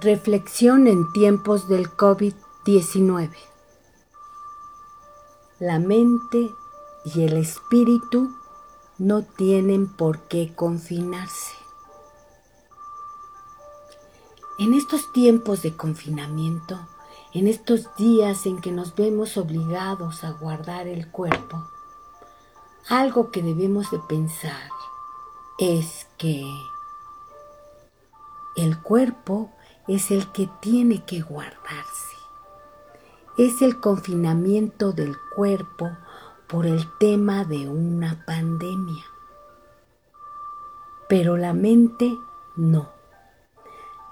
Reflexión en tiempos del COVID-19. La mente y el espíritu no tienen por qué confinarse. En estos tiempos de confinamiento, en estos días en que nos vemos obligados a guardar el cuerpo, algo que debemos de pensar es que el cuerpo es el que tiene que guardarse. Es el confinamiento del cuerpo por el tema de una pandemia. Pero la mente no.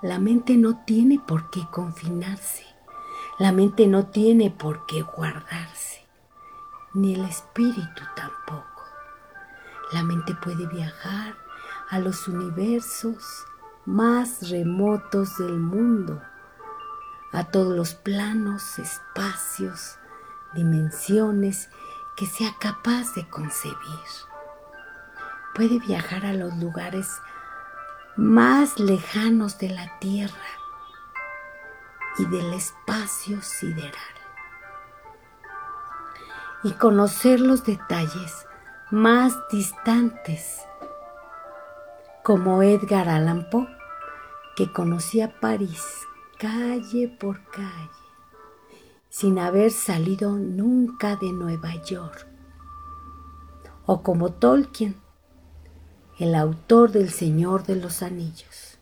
La mente no tiene por qué confinarse. La mente no tiene por qué guardarse. Ni el espíritu tampoco. La mente puede viajar a los universos, más remotos del mundo, a todos los planos, espacios, dimensiones que sea capaz de concebir. Puede viajar a los lugares más lejanos de la Tierra y del espacio sideral y conocer los detalles más distantes como Edgar Allan Poe, que conocía París calle por calle, sin haber salido nunca de Nueva York. O como Tolkien, el autor del Señor de los Anillos,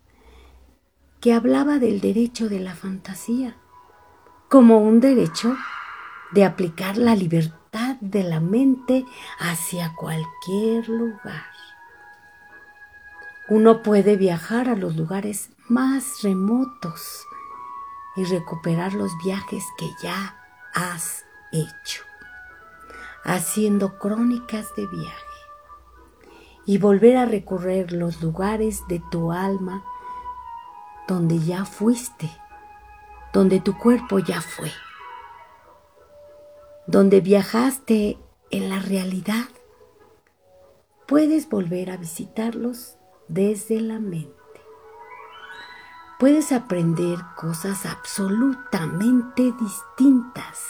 que hablaba del derecho de la fantasía como un derecho de aplicar la libertad de la mente hacia cualquier lugar. Uno puede viajar a los lugares más remotos y recuperar los viajes que ya has hecho, haciendo crónicas de viaje y volver a recorrer los lugares de tu alma donde ya fuiste, donde tu cuerpo ya fue, donde viajaste en la realidad. Puedes volver a visitarlos desde la mente. Puedes aprender cosas absolutamente distintas,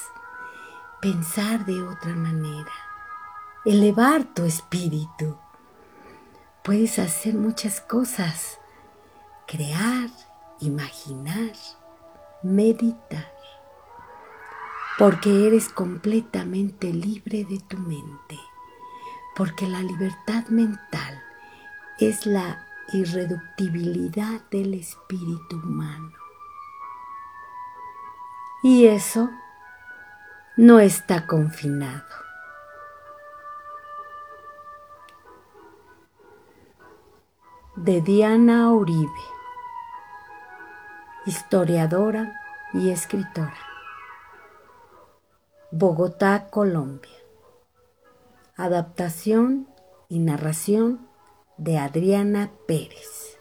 pensar de otra manera, elevar tu espíritu. Puedes hacer muchas cosas, crear, imaginar, meditar, porque eres completamente libre de tu mente, porque la libertad mental es la irreductibilidad del espíritu humano. Y eso no está confinado. De Diana Uribe, historiadora y escritora. Bogotá, Colombia. Adaptación y narración de Adriana Pérez.